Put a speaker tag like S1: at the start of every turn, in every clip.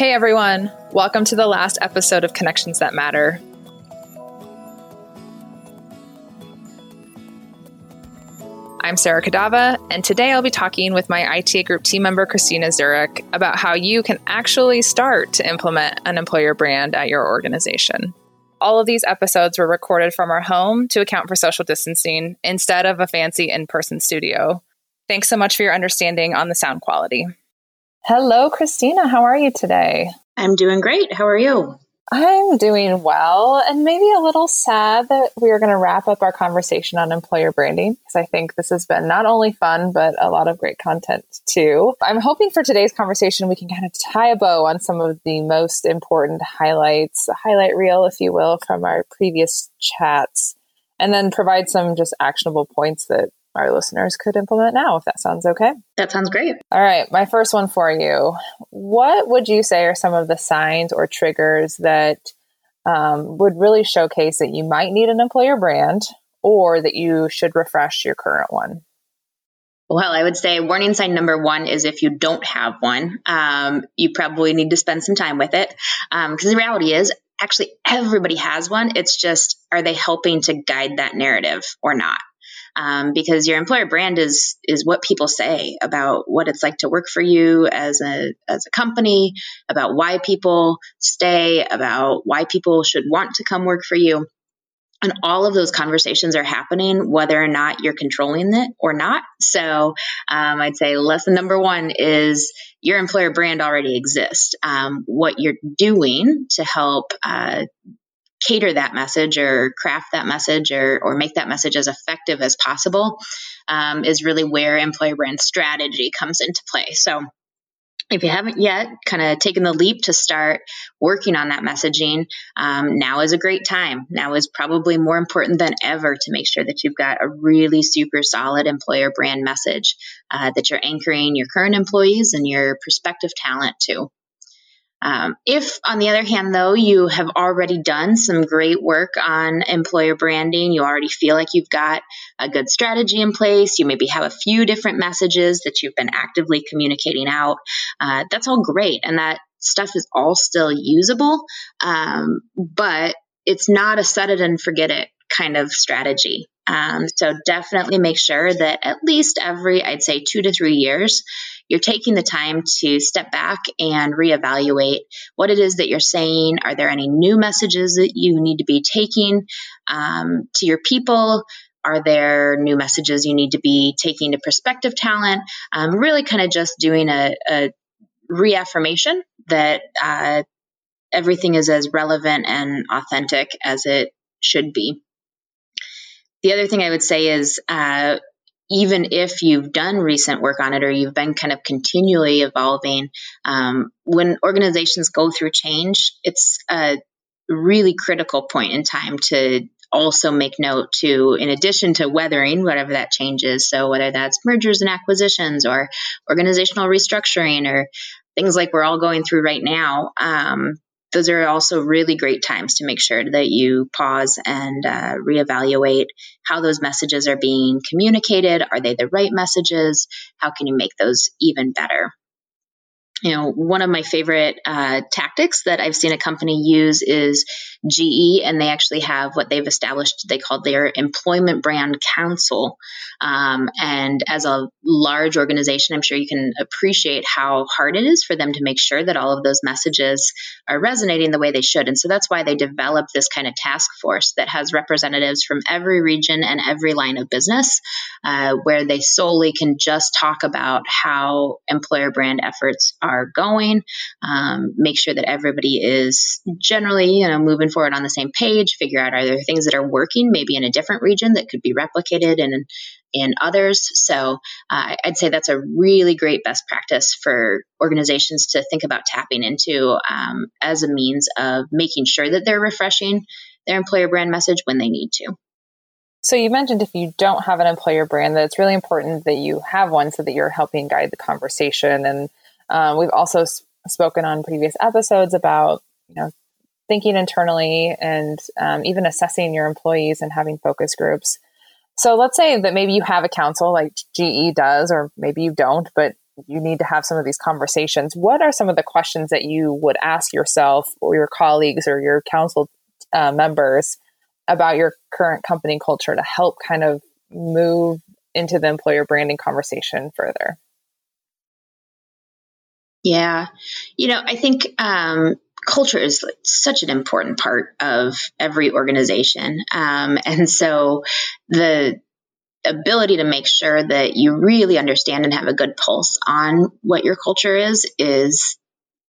S1: Hey everyone, welcome to the last episode of Connections That Matter. I'm Sarah Kadava, and today I'll be talking with my ITA group team member, Christina Zurich, about how you can actually start to implement an employer brand at your organization. All of these episodes were recorded from our home to account for social distancing instead of a fancy in person studio. Thanks so much for your understanding on the sound quality. Hello, Christina. How are you today?
S2: I'm doing great. How are you?
S1: I'm doing well and maybe a little sad that we are going to wrap up our conversation on employer branding because I think this has been not only fun, but a lot of great content too. I'm hoping for today's conversation we can kind of tie a bow on some of the most important highlights, a highlight reel, if you will, from our previous chats, and then provide some just actionable points that our listeners could implement now, if that sounds okay.
S2: That sounds great.
S1: All right, my first one for you. What would you say are some of the signs or triggers that um, would really showcase that you might need an employer brand or that you should refresh your current one?
S2: Well, I would say warning sign number one is if you don't have one, um, you probably need to spend some time with it. Because um, the reality is, actually, everybody has one. It's just, are they helping to guide that narrative or not? Um, because your employer brand is is what people say about what it's like to work for you as a as a company, about why people stay, about why people should want to come work for you. And all of those conversations are happening whether or not you're controlling it or not. So um, I'd say lesson number one is your employer brand already exists. Um, what you're doing to help uh, cater that message or craft that message or, or make that message as effective as possible um, is really where employer brand strategy comes into play. So if you haven't yet kind of taken the leap to start working on that messaging, um, now is a great time. Now is probably more important than ever to make sure that you've got a really super solid employer brand message uh, that you're anchoring your current employees and your prospective talent to. Um, if, on the other hand, though, you have already done some great work on employer branding, you already feel like you've got a good strategy in place, you maybe have a few different messages that you've been actively communicating out, uh, that's all great. And that stuff is all still usable, um, but it's not a set it and forget it kind of strategy. Um, so definitely make sure that at least every, I'd say, two to three years, you're taking the time to step back and reevaluate what it is that you're saying. Are there any new messages that you need to be taking um, to your people? Are there new messages you need to be taking to prospective talent? Um, really, kind of just doing a, a reaffirmation that uh, everything is as relevant and authentic as it should be. The other thing I would say is uh, even if you've done recent work on it or you've been kind of continually evolving, um, when organizations go through change, it's a really critical point in time to also make note to, in addition to weathering whatever that change is, so whether that's mergers and acquisitions or organizational restructuring or things like we're all going through right now, um, those are also really great times to make sure that you pause and uh, reevaluate how those messages are being communicated. Are they the right messages? How can you make those even better? you know, one of my favorite uh, tactics that I've seen a company use is GE, and they actually have what they've established. They call their employment brand council. Um, and as a large organization, I'm sure you can appreciate how hard it is for them to make sure that all of those messages are resonating the way they should. And so that's why they developed this kind of task force that has representatives from every region and every line of business, uh, where they solely can just talk about how employer brand efforts are going, um, make sure that everybody is generally, you know, moving forward on the same page, figure out are there things that are working maybe in a different region that could be replicated in, in others. So uh, I'd say that's a really great best practice for organizations to think about tapping into um, as a means of making sure that they're refreshing their employer brand message when they need to.
S1: So you mentioned if you don't have an employer brand, that it's really important that you have one so that you're helping guide the conversation and um, we've also sp- spoken on previous episodes about you know thinking internally and um, even assessing your employees and having focus groups. So let's say that maybe you have a council like GE does, or maybe you don't, but you need to have some of these conversations. What are some of the questions that you would ask yourself or your colleagues or your council uh, members about your current company culture to help kind of move into the employer branding conversation further?
S2: Yeah. You know, I think um, culture is such an important part of every organization. Um, and so the ability to make sure that you really understand and have a good pulse on what your culture is is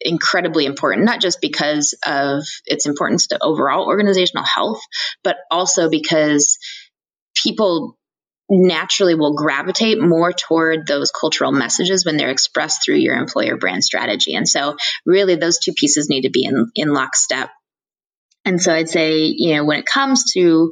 S2: incredibly important, not just because of its importance to overall organizational health, but also because people naturally will gravitate more toward those cultural messages when they're expressed through your employer brand strategy. And so, really, those two pieces need to be in, in lockstep. And so, I'd say, you know, when it comes to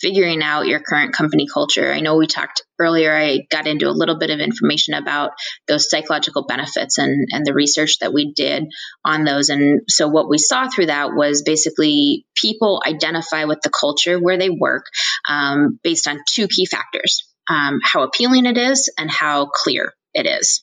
S2: figuring out your current company culture. I know we talked earlier, I got into a little bit of information about those psychological benefits and, and the research that we did on those. And so what we saw through that was basically people identify with the culture where they work um, based on two key factors. Um, how appealing it is and how clear it is.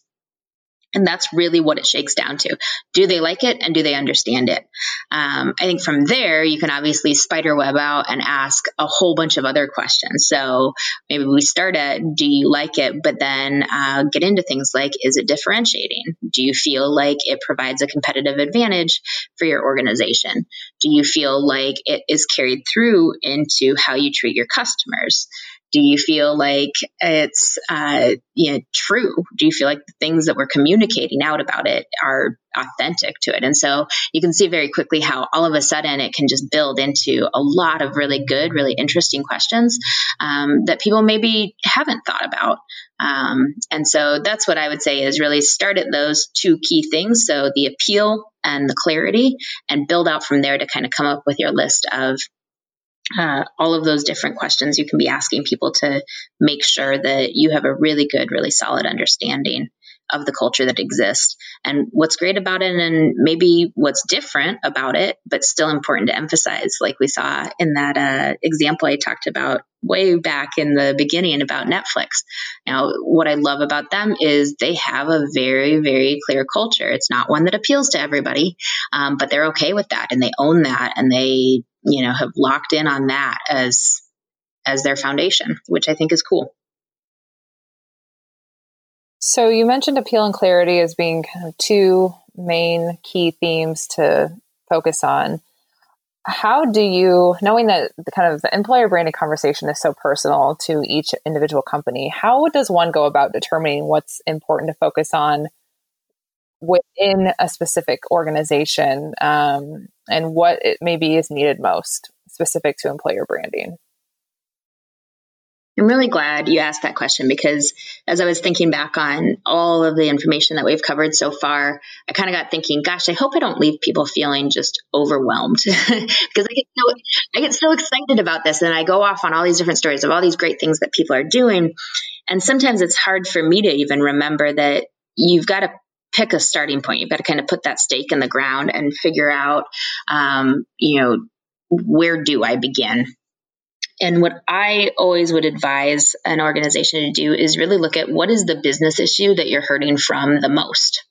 S2: And that's really what it shakes down to. Do they like it and do they understand it? Um, I think from there, you can obviously spider web out and ask a whole bunch of other questions. So maybe we start at, do you like it? But then uh, get into things like, is it differentiating? Do you feel like it provides a competitive advantage for your organization? Do you feel like it is carried through into how you treat your customers? Do you feel like it's uh, you know, true? Do you feel like the things that we're communicating out about it are authentic to it? And so you can see very quickly how all of a sudden it can just build into a lot of really good, really interesting questions um, that people maybe haven't thought about. Um, and so that's what I would say is really start at those two key things. So the appeal and the clarity, and build out from there to kind of come up with your list of uh, all of those different questions you can be asking people to make sure that you have a really good, really solid understanding of the culture that exists and what's great about it and maybe what's different about it, but still important to emphasize, like we saw in that uh, example I talked about way back in the beginning about Netflix. Now, what I love about them is they have a very, very clear culture. It's not one that appeals to everybody, um, but they're okay with that and they own that and they you know, have locked in on that as as their foundation, which I think is cool.
S1: So you mentioned appeal and clarity as being kind of two main key themes to focus on. How do you, knowing that the kind of the employer branding conversation is so personal to each individual company, how does one go about determining what's important to focus on within a specific organization um, and what it maybe is needed most specific to employer branding?
S2: I'm really glad you asked that question because as I was thinking back on all of the information that we've covered so far, I kind of got thinking, gosh, I hope I don't leave people feeling just overwhelmed because I get so I get so excited about this and I go off on all these different stories of all these great things that people are doing. And sometimes it's hard for me to even remember that you've got to pick a starting point. You've got to kind of put that stake in the ground and figure out, um, you know, where do I begin? And what I always would advise an organization to do is really look at what is the business issue that you're hurting from the most.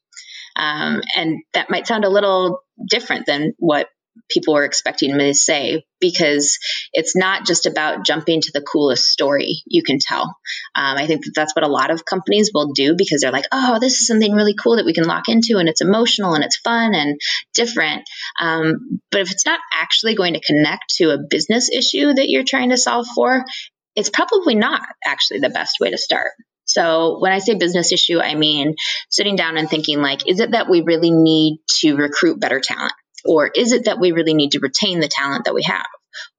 S2: Um, and that might sound a little different than what people were expecting me to say because it's not just about jumping to the coolest story you can tell. Um, I think that that's what a lot of companies will do because they're like, oh, this is something really cool that we can lock into and it's emotional and it's fun and different. Um, but if it's not actually going to connect to a business issue that you're trying to solve for, it's probably not actually the best way to start. So when I say business issue, I mean sitting down and thinking like, is it that we really need to recruit better talent? Or is it that we really need to retain the talent that we have?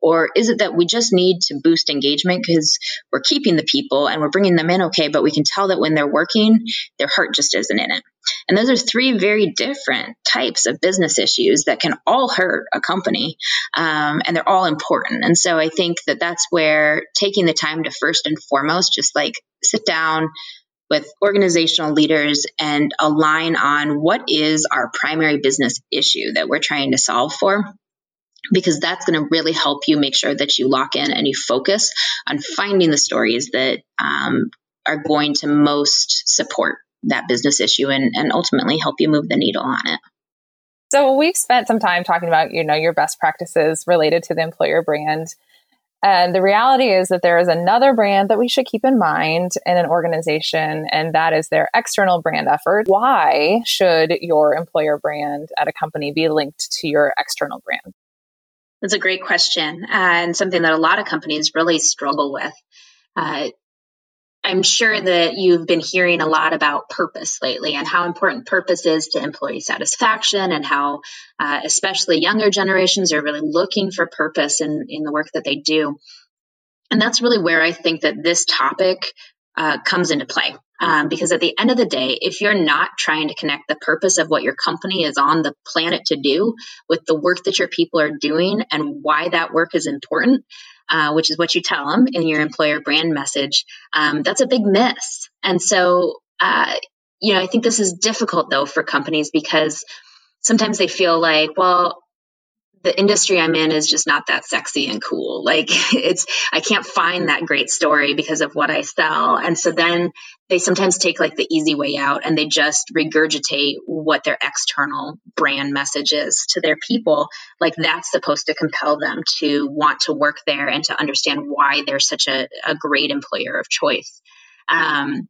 S2: Or is it that we just need to boost engagement because we're keeping the people and we're bringing them in okay, but we can tell that when they're working, their heart just isn't in it? And those are three very different types of business issues that can all hurt a company, um, and they're all important. And so I think that that's where taking the time to first and foremost just like sit down, with organizational leaders and align on what is our primary business issue that we're trying to solve for. Because that's going to really help you make sure that you lock in and you focus on finding the stories that um, are going to most support that business issue and, and ultimately help you move the needle on it.
S1: So we've spent some time talking about, you know, your best practices related to the employer brand. And the reality is that there is another brand that we should keep in mind in an organization, and that is their external brand effort. Why should your employer brand at a company be linked to your external brand?
S2: That's a great question, and something that a lot of companies really struggle with. Uh, I'm sure that you've been hearing a lot about purpose lately and how important purpose is to employee satisfaction, and how, uh, especially younger generations, are really looking for purpose in, in the work that they do. And that's really where I think that this topic uh, comes into play. Um, because at the end of the day, if you're not trying to connect the purpose of what your company is on the planet to do with the work that your people are doing and why that work is important, uh, which is what you tell them in your employer brand message, um, that's a big miss. And so, uh, you know, I think this is difficult though for companies because sometimes they feel like, well, the industry I'm in is just not that sexy and cool. Like it's, I can't find that great story because of what I sell. And so then they sometimes take like the easy way out and they just regurgitate what their external brand message is to their people. Like that's supposed to compel them to want to work there and to understand why they're such a, a great employer of choice. Um,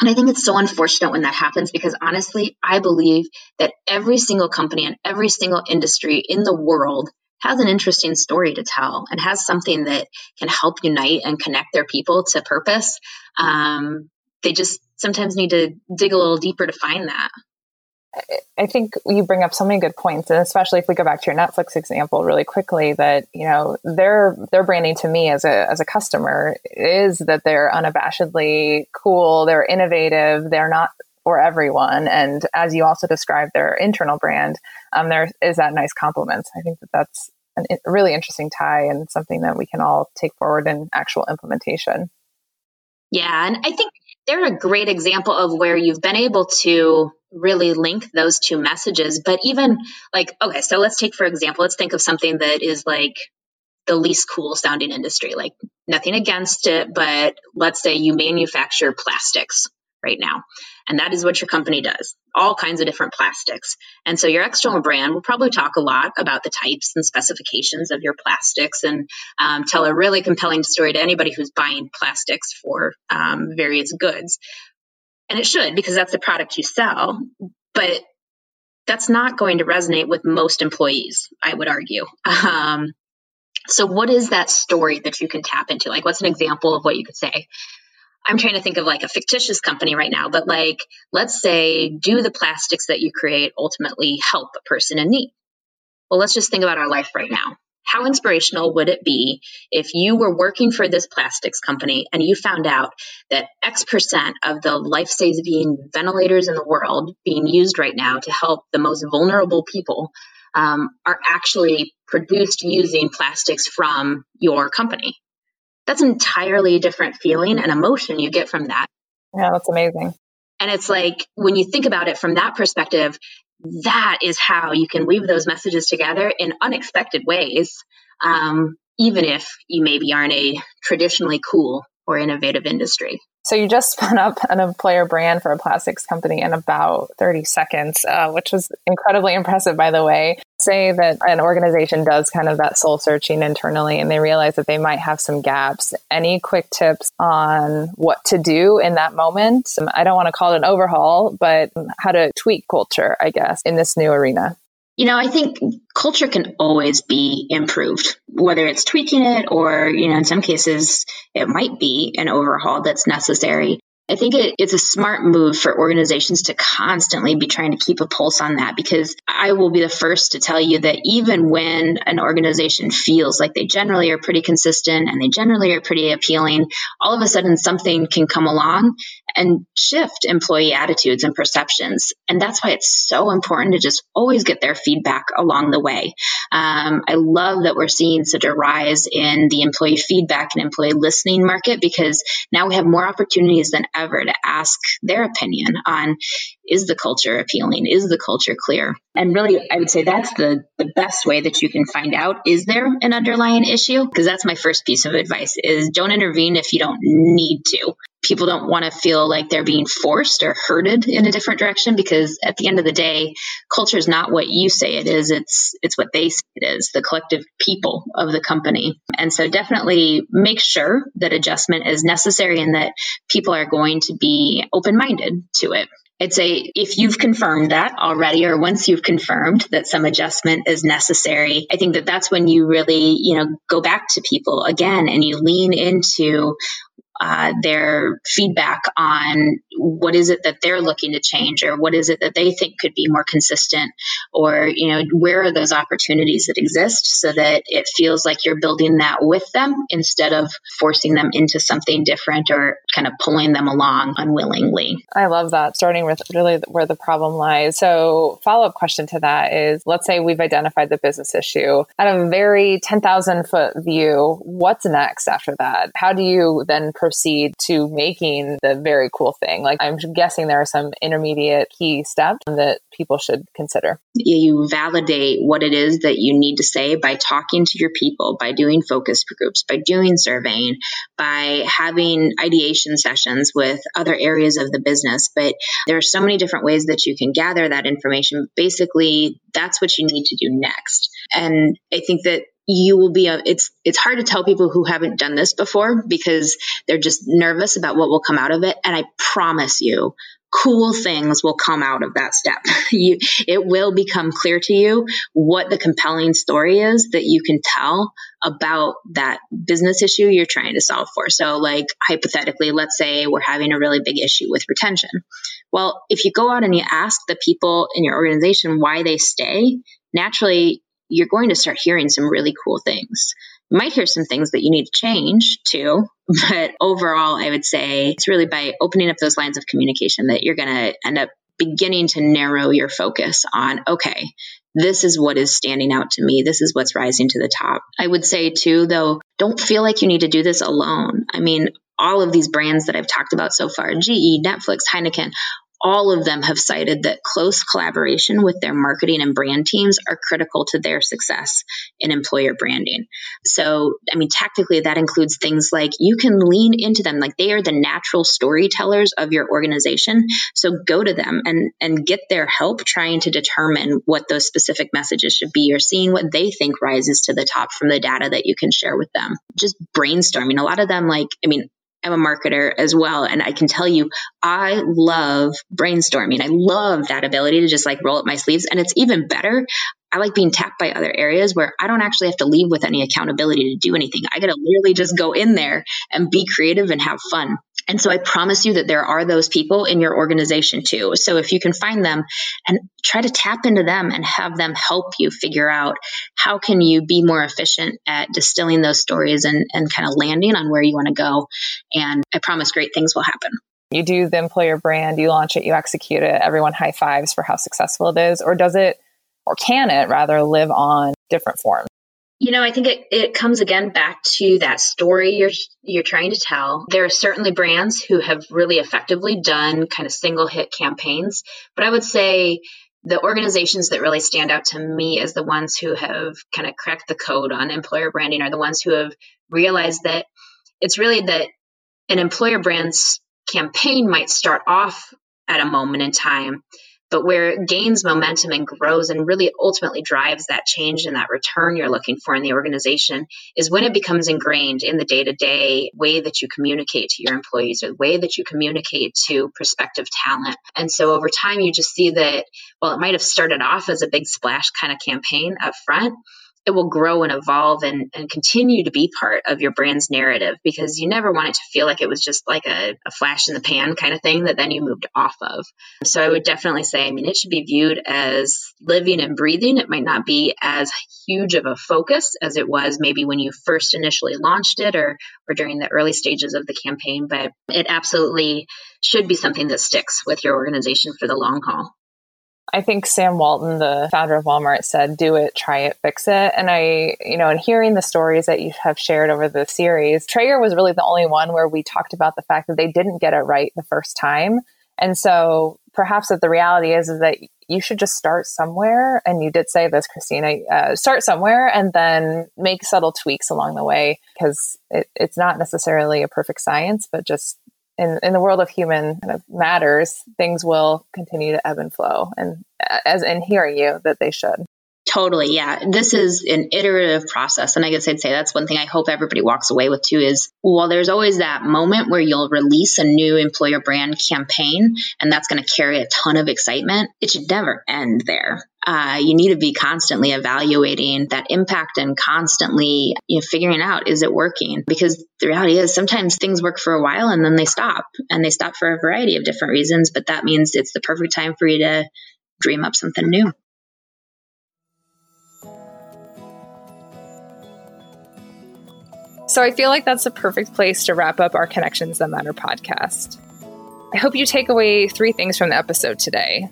S2: and I think it's so unfortunate when that happens because honestly, I believe that every single company and every single industry in the world has an interesting story to tell and has something that can help unite and connect their people to purpose. Um, they just sometimes need to dig a little deeper to find that.
S1: I think you bring up so many good points, and especially if we go back to your Netflix example really quickly, that you know their their branding to me as a as a customer is that they're unabashedly cool, they're innovative, they're not for everyone, and as you also described their internal brand, um, there is that nice complement. I think that that's a really interesting tie and something that we can all take forward in actual implementation.
S2: Yeah, and I think they're a great example of where you've been able to really link those two messages. But even like, okay, so let's take, for example, let's think of something that is like the least cool sounding industry, like nothing against it, but let's say you manufacture plastics right now. And that is what your company does all kinds of different plastics. And so your external brand will probably talk a lot about the types and specifications of your plastics and um, tell a really compelling story to anybody who's buying plastics for um, various goods. And it should because that's the product you sell. But that's not going to resonate with most employees, I would argue. Um, so, what is that story that you can tap into? Like, what's an example of what you could say? I'm trying to think of like a fictitious company right now, but like, let's say, do the plastics that you create ultimately help a person in need? Well, let's just think about our life right now. How inspirational would it be if you were working for this plastics company and you found out that X percent of the life saving ventilators in the world being used right now to help the most vulnerable people um, are actually produced using plastics from your company? that's an entirely different feeling and emotion you get from that.
S1: Yeah, that's amazing.
S2: And it's like when you think about it from that perspective, that is how you can weave those messages together in unexpected ways, um, even if you maybe aren't a traditionally cool or innovative industry.
S1: So you just spun up an employer brand for a plastics company in about 30 seconds, uh, which was incredibly impressive, by the way. Say that an organization does kind of that soul searching internally and they realize that they might have some gaps. Any quick tips on what to do in that moment? I don't want to call it an overhaul, but how to tweak culture, I guess, in this new arena.
S2: You know, I think culture can always be improved, whether it's tweaking it or, you know, in some cases it might be an overhaul that's necessary. I think it, it's a smart move for organizations to constantly be trying to keep a pulse on that because I will be the first to tell you that even when an organization feels like they generally are pretty consistent and they generally are pretty appealing, all of a sudden something can come along and shift employee attitudes and perceptions. And that's why it's so important to just always get their feedback along the way. Um, I love that we're seeing such a rise in the employee feedback and employee listening market because now we have more opportunities than ever to ask their opinion on is the culture appealing? Is the culture clear? And really, I would say that's the, the best way that you can find out is there an underlying issue? Because that's my first piece of advice is don't intervene if you don't need to people don't want to feel like they're being forced or herded in a different direction because at the end of the day culture is not what you say it is it's it's what they say it is the collective people of the company. And so definitely make sure that adjustment is necessary and that people are going to be open-minded to it. I'd say if you've confirmed that already, or once you've confirmed that some adjustment is necessary, I think that that's when you really, you know, go back to people again and you lean into uh, their feedback on what is it that they're looking to change or what is it that they think could be more consistent or you know where are those opportunities that exist so that it feels like you're building that with them instead of forcing them into something different or kind of pulling them along unwillingly.
S1: I love that starting with really where the problem lies. So follow-up question to that is let's say we've identified the business issue. At a very 10,000 foot view what's next after that? How do you then proceed to making the very cool thing? Like, I'm guessing there are some intermediate key steps that people should consider.
S2: You validate what it is that you need to say by talking to your people, by doing focus groups, by doing surveying, by having ideation sessions with other areas of the business. But there are so many different ways that you can gather that information. Basically, that's what you need to do next. And I think that you will be a, it's it's hard to tell people who haven't done this before because they're just nervous about what will come out of it. And i promise you cool things will come out of that step. You it will become clear to you what the compelling story is that you can tell about that business issue you're trying to solve for. So like hypothetically let's say we're having a really big issue with retention. Well if you go out and you ask the people in your organization why they stay naturally you're going to start hearing some really cool things. You might hear some things that you need to change too, but overall, I would say it's really by opening up those lines of communication that you're going to end up beginning to narrow your focus on, okay, this is what is standing out to me. This is what's rising to the top. I would say too, though, don't feel like you need to do this alone. I mean, all of these brands that I've talked about so far, GE, Netflix, Heineken, all of them have cited that close collaboration with their marketing and brand teams are critical to their success in employer branding. So, I mean, tactically, that includes things like you can lean into them, like they are the natural storytellers of your organization. So, go to them and, and get their help trying to determine what those specific messages should be or seeing what they think rises to the top from the data that you can share with them. Just brainstorming. A lot of them, like, I mean, I'm a marketer as well. And I can tell you, I love brainstorming. I love that ability to just like roll up my sleeves. And it's even better. I like being tapped by other areas where I don't actually have to leave with any accountability to do anything. I got to literally just go in there and be creative and have fun. And so I promise you that there are those people in your organization too. So if you can find them and try to tap into them and have them help you figure out how can you be more efficient at distilling those stories and, and kind of landing on where you want to go. And I promise great things will happen.
S1: You do the employer brand, you launch it, you execute it, everyone high fives for how successful it is, or does it, or can it rather live on different forms?
S2: You know, I think it, it comes again back to that story you're you're trying to tell. There are certainly brands who have really effectively done kind of single hit campaigns, but I would say the organizations that really stand out to me as the ones who have kind of cracked the code on employer branding are the ones who have realized that it's really that an employer brand's campaign might start off at a moment in time but where it gains momentum and grows and really ultimately drives that change and that return you're looking for in the organization is when it becomes ingrained in the day to day way that you communicate to your employees or the way that you communicate to prospective talent. And so over time, you just see that, well, it might have started off as a big splash kind of campaign up front it will grow and evolve and, and continue to be part of your brand's narrative because you never want it to feel like it was just like a, a, flash in the pan kind of thing that then you moved off of. So I would definitely say, I mean, it should be viewed as living and breathing. It might not be as huge of a focus as it was maybe when you first initially launched it or, or during the early stages of the campaign, but it absolutely should be something that sticks with your organization for the long haul.
S1: I think Sam Walton, the founder of Walmart, said, do it, try it, fix it. And I, you know, in hearing the stories that you have shared over the series, Traeger was really the only one where we talked about the fact that they didn't get it right the first time. And so perhaps that the reality is, is that you should just start somewhere. And you did say this, Christina, uh, start somewhere and then make subtle tweaks along the way because it, it's not necessarily a perfect science, but just in, in the world of human kind of matters, things will continue to ebb and flow. And as in hearing you, that they should.
S2: Totally. Yeah. This is an iterative process. And I guess I'd say that's one thing I hope everybody walks away with too is while there's always that moment where you'll release a new employer brand campaign and that's going to carry a ton of excitement, it should never end there. Uh, you need to be constantly evaluating that impact and constantly you know, figuring out is it working? Because the reality is sometimes things work for a while and then they stop and they stop for a variety of different reasons but that means it's the perfect time for you to dream up something new.
S1: So I feel like that's a perfect place to wrap up our Connections That Matter podcast. I hope you take away three things from the episode today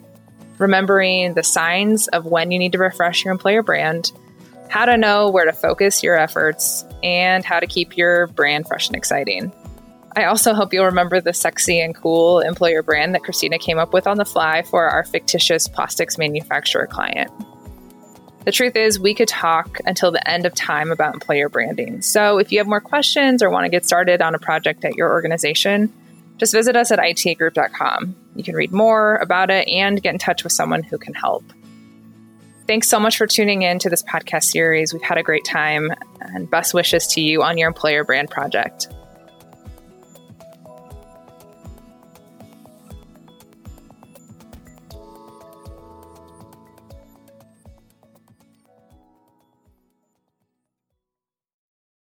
S1: remembering the signs of when you need to refresh your employer brand, how to know where to focus your efforts, and how to keep your brand fresh and exciting. I also hope you'll remember the sexy and cool employer brand that Christina came up with on the fly for our fictitious plastics manufacturer client. The truth is, we could talk until the end of time about employer branding. So if you have more questions or want to get started on a project at your organization, just visit us at itagroup.com. You can read more about it and get in touch with someone who can help. Thanks so much for tuning in to this podcast series. We've had a great time, and best wishes to you on your employer brand project.